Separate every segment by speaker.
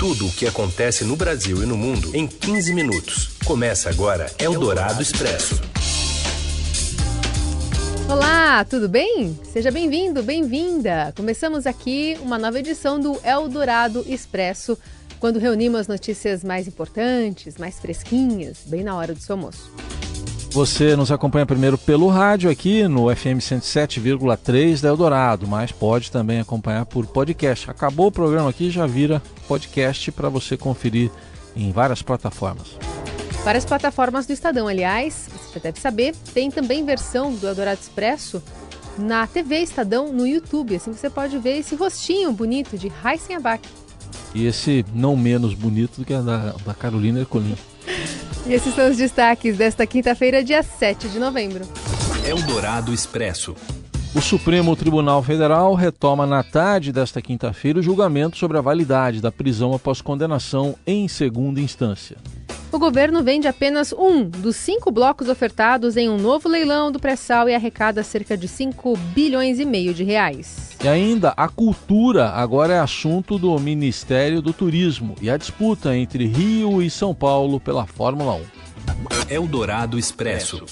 Speaker 1: Tudo o que acontece no Brasil e no mundo em 15 minutos. Começa agora Eldorado Expresso.
Speaker 2: Olá, tudo bem? Seja bem-vindo, bem-vinda. Começamos aqui uma nova edição do Eldorado Expresso, quando reunimos as notícias mais importantes, mais fresquinhas, bem na hora do seu almoço.
Speaker 3: Você nos acompanha primeiro pelo rádio aqui no FM 107,3 da Eldorado, mas pode também acompanhar por podcast. Acabou o programa aqui, já vira podcast para você conferir em várias plataformas.
Speaker 2: Várias plataformas do Estadão, aliás, você já deve saber, tem também versão do Eldorado Expresso na TV Estadão no YouTube. Assim você pode ver esse rostinho bonito de Heisen Abac.
Speaker 3: E esse não menos bonito do que a da, da Carolina Ercolim.
Speaker 2: E esses são os destaques desta quinta-feira, dia 7 de novembro.
Speaker 1: Eldorado Expresso.
Speaker 3: O Supremo Tribunal Federal retoma na tarde desta quinta-feira o julgamento sobre a validade da prisão após condenação em segunda instância.
Speaker 2: O governo vende apenas um dos cinco blocos ofertados em um novo leilão do pré-sal e arrecada cerca de 5 bilhões e meio de reais.
Speaker 3: E ainda, a cultura agora é assunto do Ministério do Turismo e a disputa entre Rio e São Paulo pela Fórmula 1.
Speaker 1: Eldorado Expresso.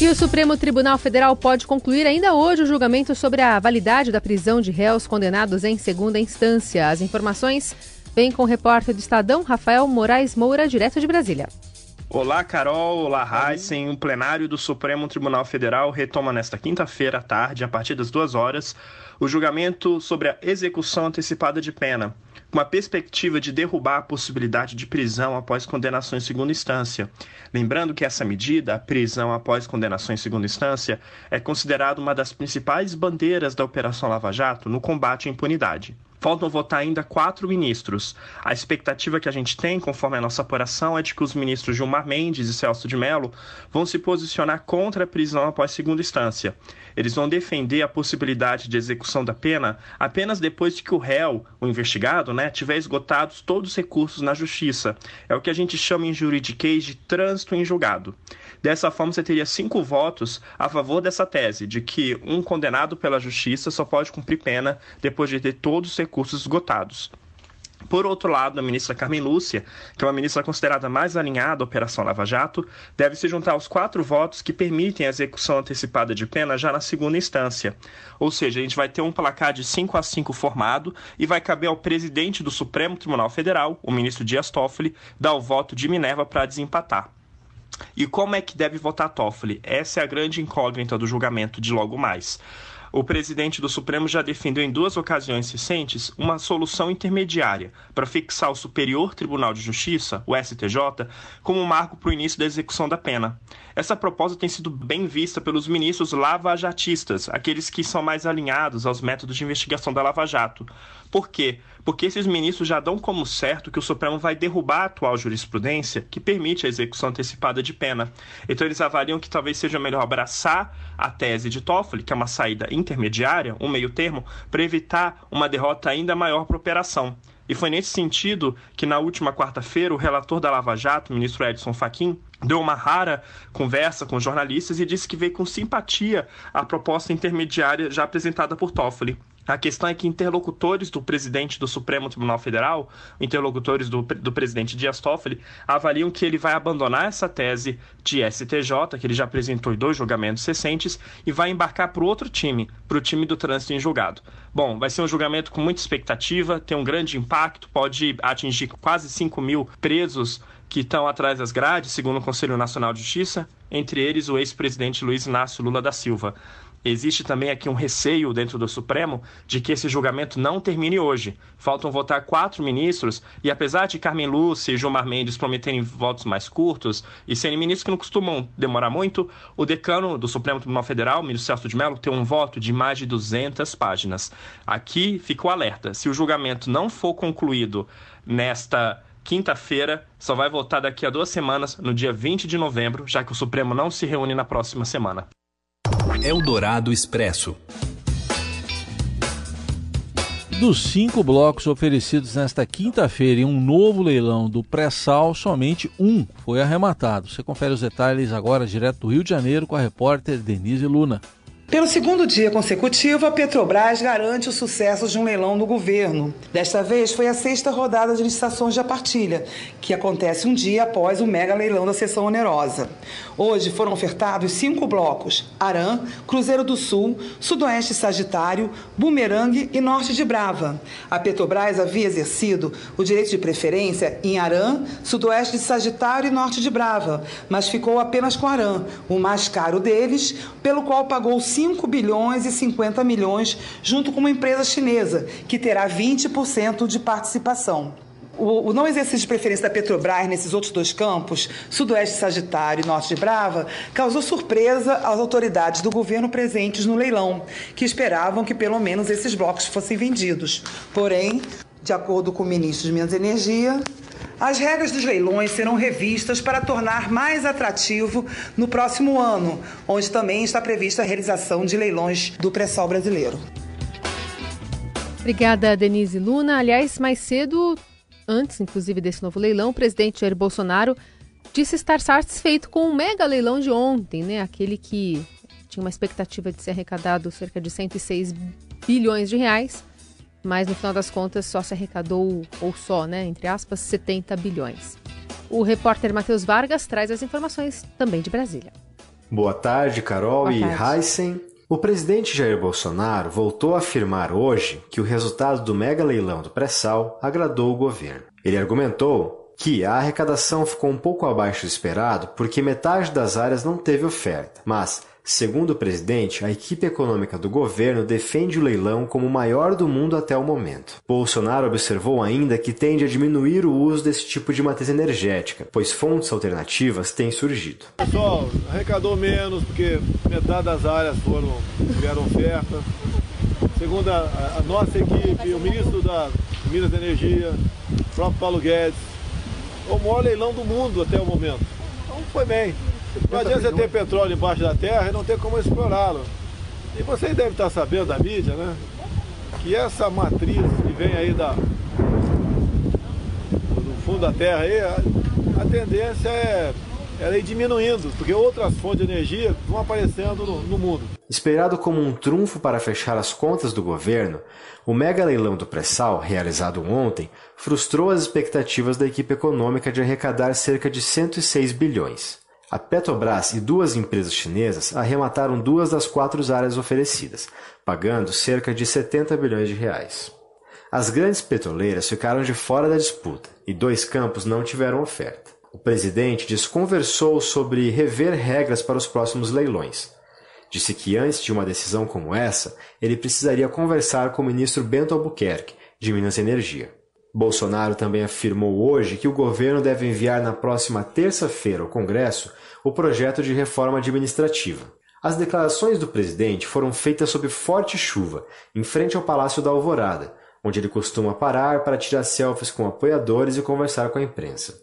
Speaker 2: E o Supremo Tribunal Federal pode concluir ainda hoje o julgamento sobre a validade da prisão de réus condenados em segunda instância. As informações vêm com o repórter do Estadão, Rafael Moraes Moura, direto de Brasília.
Speaker 4: Olá, Carol. Olá, Heisen. O plenário do Supremo Tribunal Federal retoma nesta quinta-feira à tarde, a partir das duas horas, o julgamento sobre a execução antecipada de pena, com a perspectiva de derrubar a possibilidade de prisão após condenação em segunda instância. Lembrando que essa medida, a prisão após condenação em segunda instância, é considerada uma das principais bandeiras da Operação Lava Jato no combate à impunidade. Faltam votar ainda quatro ministros. A expectativa que a gente tem, conforme a nossa apuração, é de que os ministros Gilmar Mendes e Celso de Mello vão se posicionar contra a prisão após segunda instância. Eles vão defender a possibilidade de execução da pena apenas depois de que o réu, o investigado, né, tiver esgotados todos os recursos na justiça. É o que a gente chama em juridiquês de trânsito em julgado. Dessa forma, você teria cinco votos a favor dessa tese, de que um condenado pela justiça só pode cumprir pena depois de ter todos os recursos esgotados. Por outro lado, a ministra Carmen Lúcia, que é uma ministra considerada mais alinhada à Operação Lava Jato, deve se juntar aos quatro votos que permitem a execução antecipada de pena já na segunda instância. Ou seja, a gente vai ter um placar de 5 a 5 formado e vai caber ao presidente do Supremo Tribunal Federal, o ministro Dias Toffoli, dar o voto de Minerva para desempatar. E como é que deve votar Toffoli? Essa é a grande incógnita do julgamento de logo mais. O presidente do Supremo já defendeu em duas ocasiões recentes uma solução intermediária para fixar o Superior Tribunal de Justiça, o STJ, como marco para o início da execução da pena. Essa proposta tem sido bem vista pelos ministros lava-jatistas, aqueles que são mais alinhados aos métodos de investigação da Lava Jato. Por quê? Porque esses ministros já dão como certo que o Supremo vai derrubar a atual jurisprudência que permite a execução antecipada de pena. Então eles avaliam que talvez seja melhor abraçar a tese de Toffoli, que é uma saída intermediária, um meio termo, para evitar uma derrota ainda maior para a operação. E foi nesse sentido que, na última quarta-feira, o relator da Lava Jato, o ministro Edson Fachin, deu uma rara conversa com jornalistas e disse que veio com simpatia a proposta intermediária já apresentada por Toffoli. A questão é que interlocutores do presidente do Supremo Tribunal Federal, interlocutores do, do presidente Dias Toffoli, avaliam que ele vai abandonar essa tese de STJ, que ele já apresentou em dois julgamentos recentes, e vai embarcar para outro time, para o time do trânsito em julgado. Bom, vai ser um julgamento com muita expectativa, tem um grande impacto, pode atingir quase 5 mil presos que estão atrás das grades, segundo o Conselho Nacional de Justiça, entre eles o ex-presidente Luiz Inácio Lula da Silva. Existe também aqui um receio dentro do Supremo de que esse julgamento não termine hoje. Faltam votar quatro ministros e, apesar de Carmen Lúcia e Gilmar Mendes prometerem votos mais curtos e serem ministros que não costumam demorar muito, o decano do Supremo Tribunal Federal, ministro Celso de Mello, tem um voto de mais de 200 páginas. Aqui ficou alerta: se o julgamento não for concluído nesta quinta-feira, só vai votar daqui a duas semanas, no dia 20 de novembro, já que o Supremo não se reúne na próxima semana.
Speaker 1: Eldorado Expresso.
Speaker 3: Dos cinco blocos oferecidos nesta quinta-feira em um novo leilão do pré-sal, somente um foi arrematado. Você confere os detalhes agora direto do Rio de Janeiro com a repórter Denise Luna.
Speaker 5: Pelo segundo dia consecutivo, a Petrobras garante o sucesso de um leilão do governo. Desta vez foi a sexta rodada de licitações de apartilha, que acontece um dia após o mega leilão da sessão onerosa. Hoje foram ofertados cinco blocos: Arã, Cruzeiro do Sul, Sudoeste Sagitário, Bumerangue e Norte de Brava. A Petrobras havia exercido o direito de preferência em Arã, Sudoeste de Sagitário e Norte de Brava, mas ficou apenas com Arã, o mais caro deles, pelo qual pagou 5 bilhões e 50 milhões junto com uma empresa chinesa, que terá 20% de participação. O, o, não exercício de preferência da Petrobras nesses outros dois campos, Sudoeste Sagitário e Norte de Brava, causou surpresa às autoridades do governo presentes no leilão, que esperavam que pelo menos esses blocos fossem vendidos. Porém, de acordo com o ministro de Minas e Energia, as regras dos leilões serão revistas para tornar mais atrativo no próximo ano, onde também está prevista a realização de leilões do pré-sal brasileiro.
Speaker 2: Obrigada, Denise Luna. Aliás, mais cedo, antes inclusive desse novo leilão, o presidente Jair Bolsonaro disse estar satisfeito com o mega leilão de ontem, né? Aquele que tinha uma expectativa de ser arrecadado cerca de 106 bilhões de reais mas no final das contas só se arrecadou, ou só, né, entre aspas, 70 bilhões. O repórter Matheus Vargas traz as informações também de Brasília.
Speaker 6: Boa tarde, Carol Boa e Heisen. O presidente Jair Bolsonaro voltou a afirmar hoje que o resultado do mega leilão do pré-sal agradou o governo. Ele argumentou que a arrecadação ficou um pouco abaixo do esperado porque metade das áreas não teve oferta, mas Segundo o presidente, a equipe econômica do governo defende o leilão como o maior do mundo até o momento. Bolsonaro observou ainda que tende a diminuir o uso desse tipo de matriz energética, pois fontes alternativas têm surgido.
Speaker 7: Pessoal, arrecadou menos porque metade das áreas foram tiveram oferta. Segundo a, a nossa equipe, o ministro da Minas e Energia, o próprio Paulo Guedes, o maior leilão do mundo até o momento. Então foi bem. Não adianta você ter petróleo embaixo da terra e não ter como explorá-lo. E vocês devem estar sabendo da mídia, né? Que essa matriz que vem aí da, do fundo da terra aí, a, a tendência é ela ir diminuindo, porque outras fontes de energia vão aparecendo no, no, mundo.
Speaker 6: Esperado como um trunfo para fechar as contas do governo, o mega leilão do pré-sal, realizado ontem, frustrou as expectativas da equipe econômica de arrecadar cerca de 106 bilhões. A Petrobras e duas empresas chinesas arremataram duas das quatro áreas oferecidas, pagando cerca de 70 bilhões de reais. As grandes petroleiras ficaram de fora da disputa e dois campos não tiveram oferta. O presidente desconversou sobre rever regras para os próximos leilões. Disse que antes de uma decisão como essa, ele precisaria conversar com o ministro Bento Albuquerque, de Minas e Energia. Bolsonaro também afirmou hoje que o governo deve enviar na próxima terça-feira ao Congresso o projeto de reforma administrativa. As declarações do presidente foram feitas sob forte chuva, em frente ao Palácio da Alvorada, onde ele costuma parar para tirar selfies com apoiadores e conversar com a imprensa.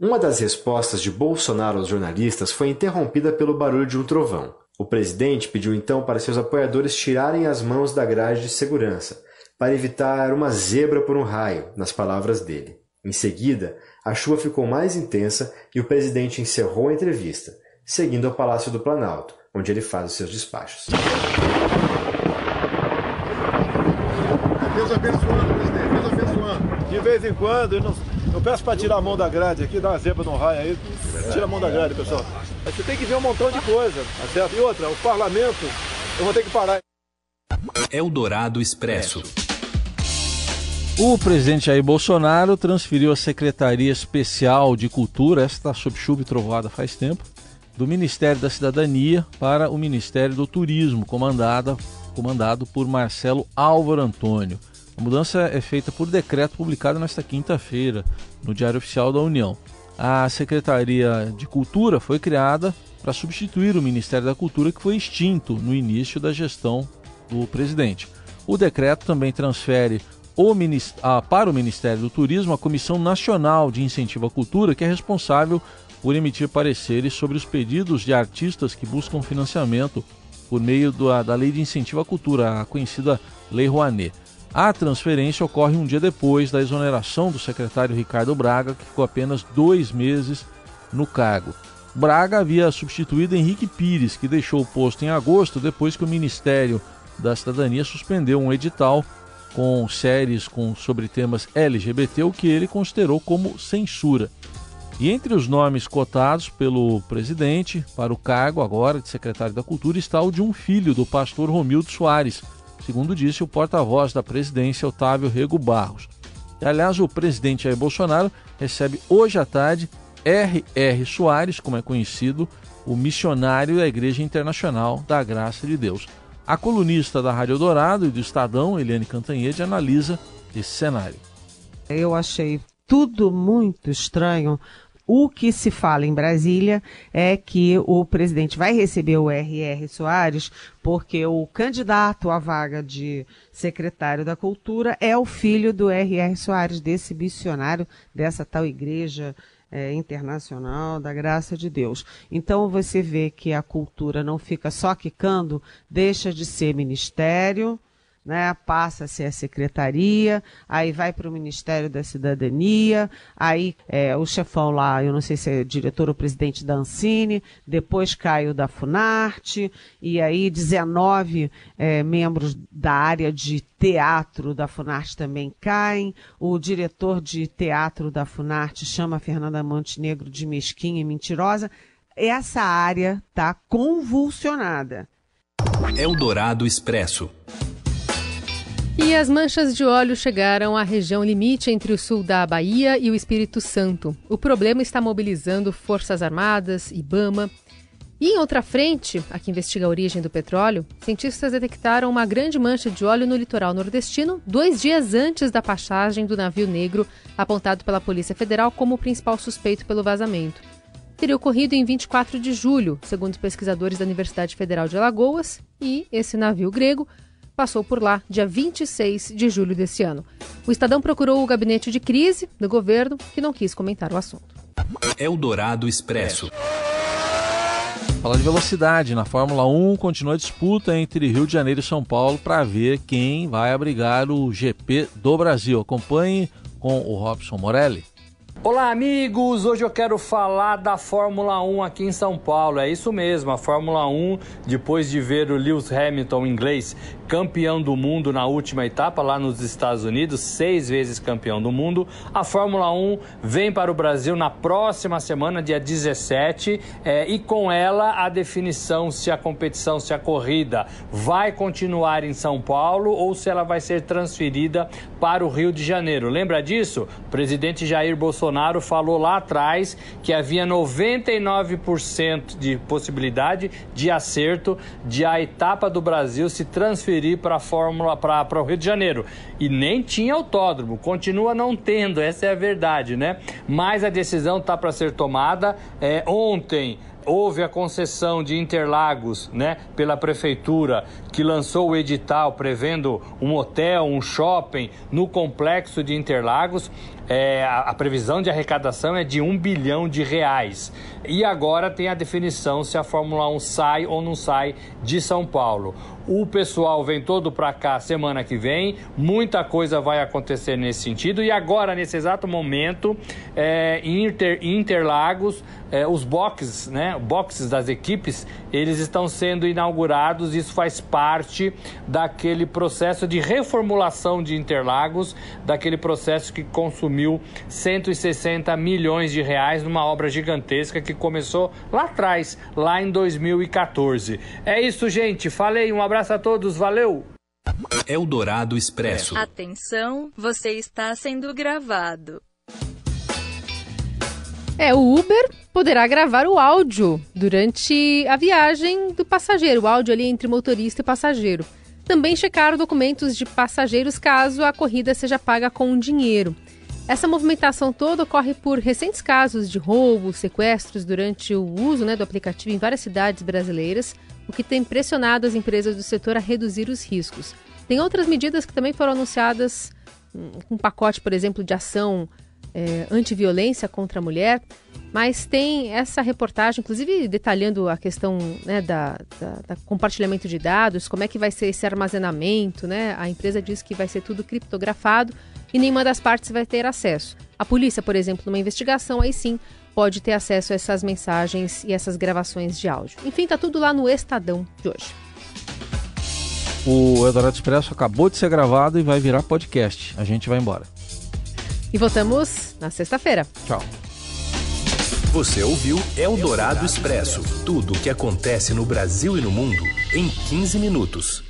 Speaker 6: Uma das respostas de Bolsonaro aos jornalistas foi interrompida pelo barulho de um trovão. O presidente pediu então para seus apoiadores tirarem as mãos da grade de segurança, para evitar uma zebra por um raio, nas palavras dele. Em seguida, a chuva ficou mais intensa e o presidente encerrou a entrevista, seguindo ao Palácio do Planalto, onde ele faz os seus despachos.
Speaker 7: Deus abençoando, presidente, Deus abençoando. De vez em quando, eu, não, eu peço para tirar a mão da grade aqui, dar uma zebra no raio aí, tira a mão da grade, pessoal. Mas você tem que ver um montão de coisa, tá certo? E outra, o parlamento, eu vou ter que parar.
Speaker 1: Eldorado Expresso.
Speaker 3: O presidente Jair Bolsonaro transferiu a Secretaria Especial de Cultura, esta está sob chuva e trovoada faz tempo, do Ministério da Cidadania para o Ministério do Turismo, comandada, comandado por Marcelo Álvaro Antônio. A mudança é feita por decreto publicado nesta quinta-feira no Diário Oficial da União. A Secretaria de Cultura foi criada para substituir o Ministério da Cultura, que foi extinto no início da gestão do presidente. O decreto também transfere o, a, para o Ministério do Turismo a Comissão Nacional de Incentivo à Cultura, que é responsável por emitir pareceres sobre os pedidos de artistas que buscam financiamento por meio do, da Lei de Incentivo à Cultura, a conhecida Lei Rouanet. A transferência ocorre um dia depois da exoneração do secretário Ricardo Braga, que ficou apenas dois meses no cargo. Braga havia substituído Henrique Pires, que deixou o posto em agosto depois que o Ministério da Cidadania suspendeu um edital com séries com, sobre temas LGBT, o que ele considerou como censura. E entre os nomes cotados pelo presidente para o cargo agora de secretário da Cultura está o de um filho do pastor Romildo Soares, segundo disse o porta-voz da presidência Otávio Rego Barros. Aliás, o presidente Jair Bolsonaro recebe hoje à tarde R.R. Soares, como é conhecido, o missionário da Igreja Internacional da Graça de Deus. A colunista da Rádio Dourado e do Estadão, Eliane Cantanhede, analisa esse cenário.
Speaker 8: Eu achei tudo muito estranho. O que se fala em Brasília é que o presidente vai receber o R.R. Soares porque o candidato à vaga de secretário da Cultura é o filho do R.R. Soares, desse missionário dessa tal igreja é, internacional da graça de Deus. Então você vê que a cultura não fica só quicando, deixa de ser ministério, né, passa a ser a secretaria, aí vai para o Ministério da Cidadania, aí é, o chefão lá, eu não sei se é diretor ou presidente da Ancine, depois cai o da Funarte, e aí 19 é, membros da área de teatro da Funarte também caem, o diretor de teatro da Funarte chama Fernanda Montenegro de mesquinha e mentirosa, essa área está convulsionada.
Speaker 1: Eldorado Expresso.
Speaker 2: E as manchas de óleo chegaram à região limite entre o sul da Bahia e o Espírito Santo. O problema está mobilizando Forças Armadas, IBAMA. E em outra frente, a que investiga a origem do petróleo, cientistas detectaram uma grande mancha de óleo no litoral nordestino dois dias antes da passagem do navio negro, apontado pela Polícia Federal como o principal suspeito pelo vazamento. Teria ocorrido em 24 de julho, segundo pesquisadores da Universidade Federal de Alagoas, e esse navio grego passou por lá dia 26 de julho desse ano. O Estadão procurou o gabinete de crise do governo, que não quis comentar o assunto.
Speaker 1: Eldorado Expresso.
Speaker 3: Falar de velocidade, na Fórmula 1 continua a disputa entre Rio de Janeiro e São Paulo para ver quem vai abrigar o GP do Brasil. Acompanhe com o Robson Morelli.
Speaker 9: Olá, amigos! Hoje eu quero falar da Fórmula 1 aqui em São Paulo. É isso mesmo, a Fórmula 1, depois de ver o Lewis Hamilton inglês campeão do mundo na última etapa lá nos Estados Unidos, seis vezes campeão do mundo. A Fórmula 1 vem para o Brasil na próxima semana, dia 17, é, e com ela a definição se a competição, se a corrida vai continuar em São Paulo ou se ela vai ser transferida para o Rio de Janeiro. Lembra disso? O presidente Jair Bolsonaro falou lá atrás que havia 99% de possibilidade de acerto de a etapa do Brasil se transferir para a Fórmula para o Rio de Janeiro. E nem tinha autódromo, continua não tendo, essa é a verdade, né? Mas a decisão está para ser tomada. É, ontem houve a concessão de Interlagos, né, pela prefeitura, que lançou o edital prevendo um hotel, um shopping no complexo de Interlagos. É, a, a, previsão de arrecadação é de um bilhão de reais. E agora tem a definição se a Fórmula 1 sai ou não sai de São Paulo. O pessoal vem todo para cá semana que vem, muita coisa vai acontecer nesse sentido. E agora, nesse exato momento, é, Inter, Interlagos, é, os boxes, né, boxes das equipes, eles estão sendo inaugurados. Isso faz parte daquele processo de reformulação de Interlagos, daquele processo que consumiu 160 milhões de reais numa obra gigantesca que começou lá atrás, lá em 2014. É isso, gente. Falei, um abraço a todos, valeu!
Speaker 1: Eldorado Expresso.
Speaker 10: Atenção, você está sendo gravado.
Speaker 2: É, o Uber poderá gravar o áudio durante a viagem do passageiro, o áudio ali entre motorista e passageiro. Também checar documentos de passageiros caso a corrida seja paga com dinheiro. Essa movimentação toda ocorre por recentes casos de roubos, sequestros durante o uso né, do aplicativo em várias cidades brasileiras, o que tem pressionado as empresas do setor a reduzir os riscos. Tem outras medidas que também foram anunciadas, um pacote, por exemplo, de ação é, antiviolência contra a mulher, mas tem essa reportagem, inclusive detalhando a questão né, da, da, da, compartilhamento de dados, como é que vai ser esse armazenamento, né? A empresa diz que vai ser tudo criptografado e nenhuma das partes vai ter acesso. A polícia, por exemplo, numa investigação, aí sim pode ter acesso a essas mensagens e essas gravações de áudio. Enfim, tá tudo lá no Estadão de hoje.
Speaker 3: O Eldorado Expresso acabou de ser gravado e vai virar podcast. A gente vai embora.
Speaker 2: E voltamos na sexta-feira.
Speaker 3: Tchau.
Speaker 1: Você ouviu Eldorado Expresso tudo o que acontece no Brasil e no mundo em 15 minutos.